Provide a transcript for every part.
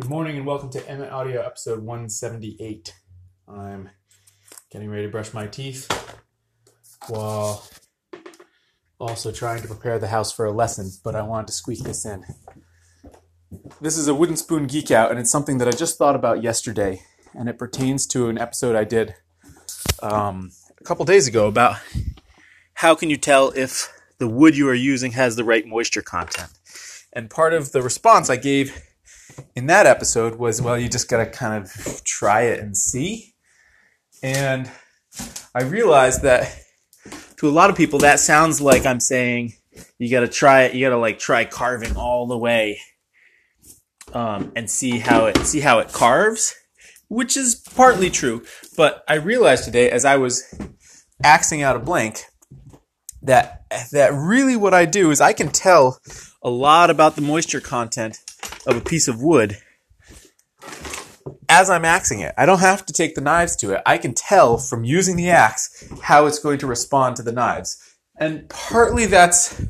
Good morning and welcome to Emmett Audio episode 178. I'm getting ready to brush my teeth while also trying to prepare the house for a lesson, but I wanted to squeak this in. This is a wooden spoon geek out, and it's something that I just thought about yesterday, and it pertains to an episode I did um, a couple days ago about how can you tell if the wood you are using has the right moisture content. And part of the response I gave in that episode was, well, you just got to kind of try it and see. And I realized that to a lot of people, that sounds like I'm saying you got to try it. You got to like try carving all the way um, and see how it see how it carves, which is partly true. But I realized today, as I was axing out a blank, that that really what I do is I can tell a lot about the moisture content of a piece of wood as I'm axing it. I don't have to take the knives to it. I can tell from using the axe how it's going to respond to the knives. And partly that's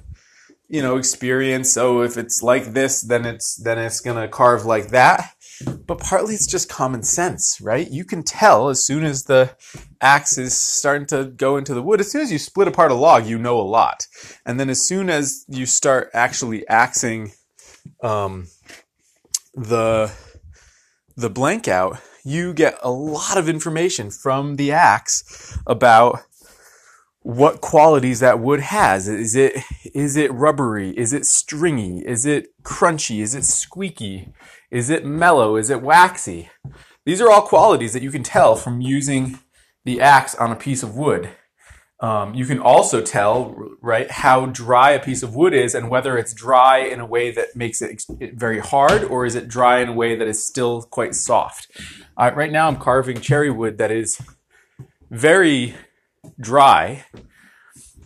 you know experience. So if it's like this, then it's then it's going to carve like that. But partly it's just common sense, right? You can tell as soon as the axe is starting to go into the wood, as soon as you split apart a log, you know a lot. And then as soon as you start actually axing um, the the blank out, you get a lot of information from the axe about what qualities that wood has. Is it is it rubbery? Is it stringy? Is it crunchy? Is it squeaky? Is it mellow? Is it waxy? These are all qualities that you can tell from using the axe on a piece of wood. Um, you can also tell, right, how dry a piece of wood is and whether it's dry in a way that makes it very hard or is it dry in a way that is still quite soft. Uh, right now I'm carving cherry wood that is very dry,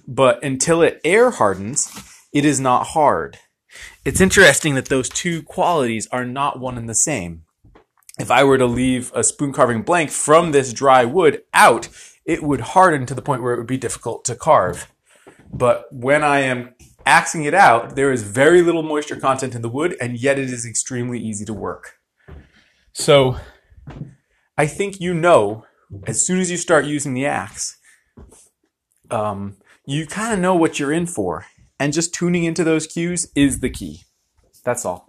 but until it air hardens, it is not hard. It's interesting that those two qualities are not one and the same. If I were to leave a spoon carving blank from this dry wood out, it would harden to the point where it would be difficult to carve. But when I am axing it out, there is very little moisture content in the wood, and yet it is extremely easy to work. So I think you know as soon as you start using the axe, um, you kind of know what you're in for. And just tuning into those cues is the key. That's all.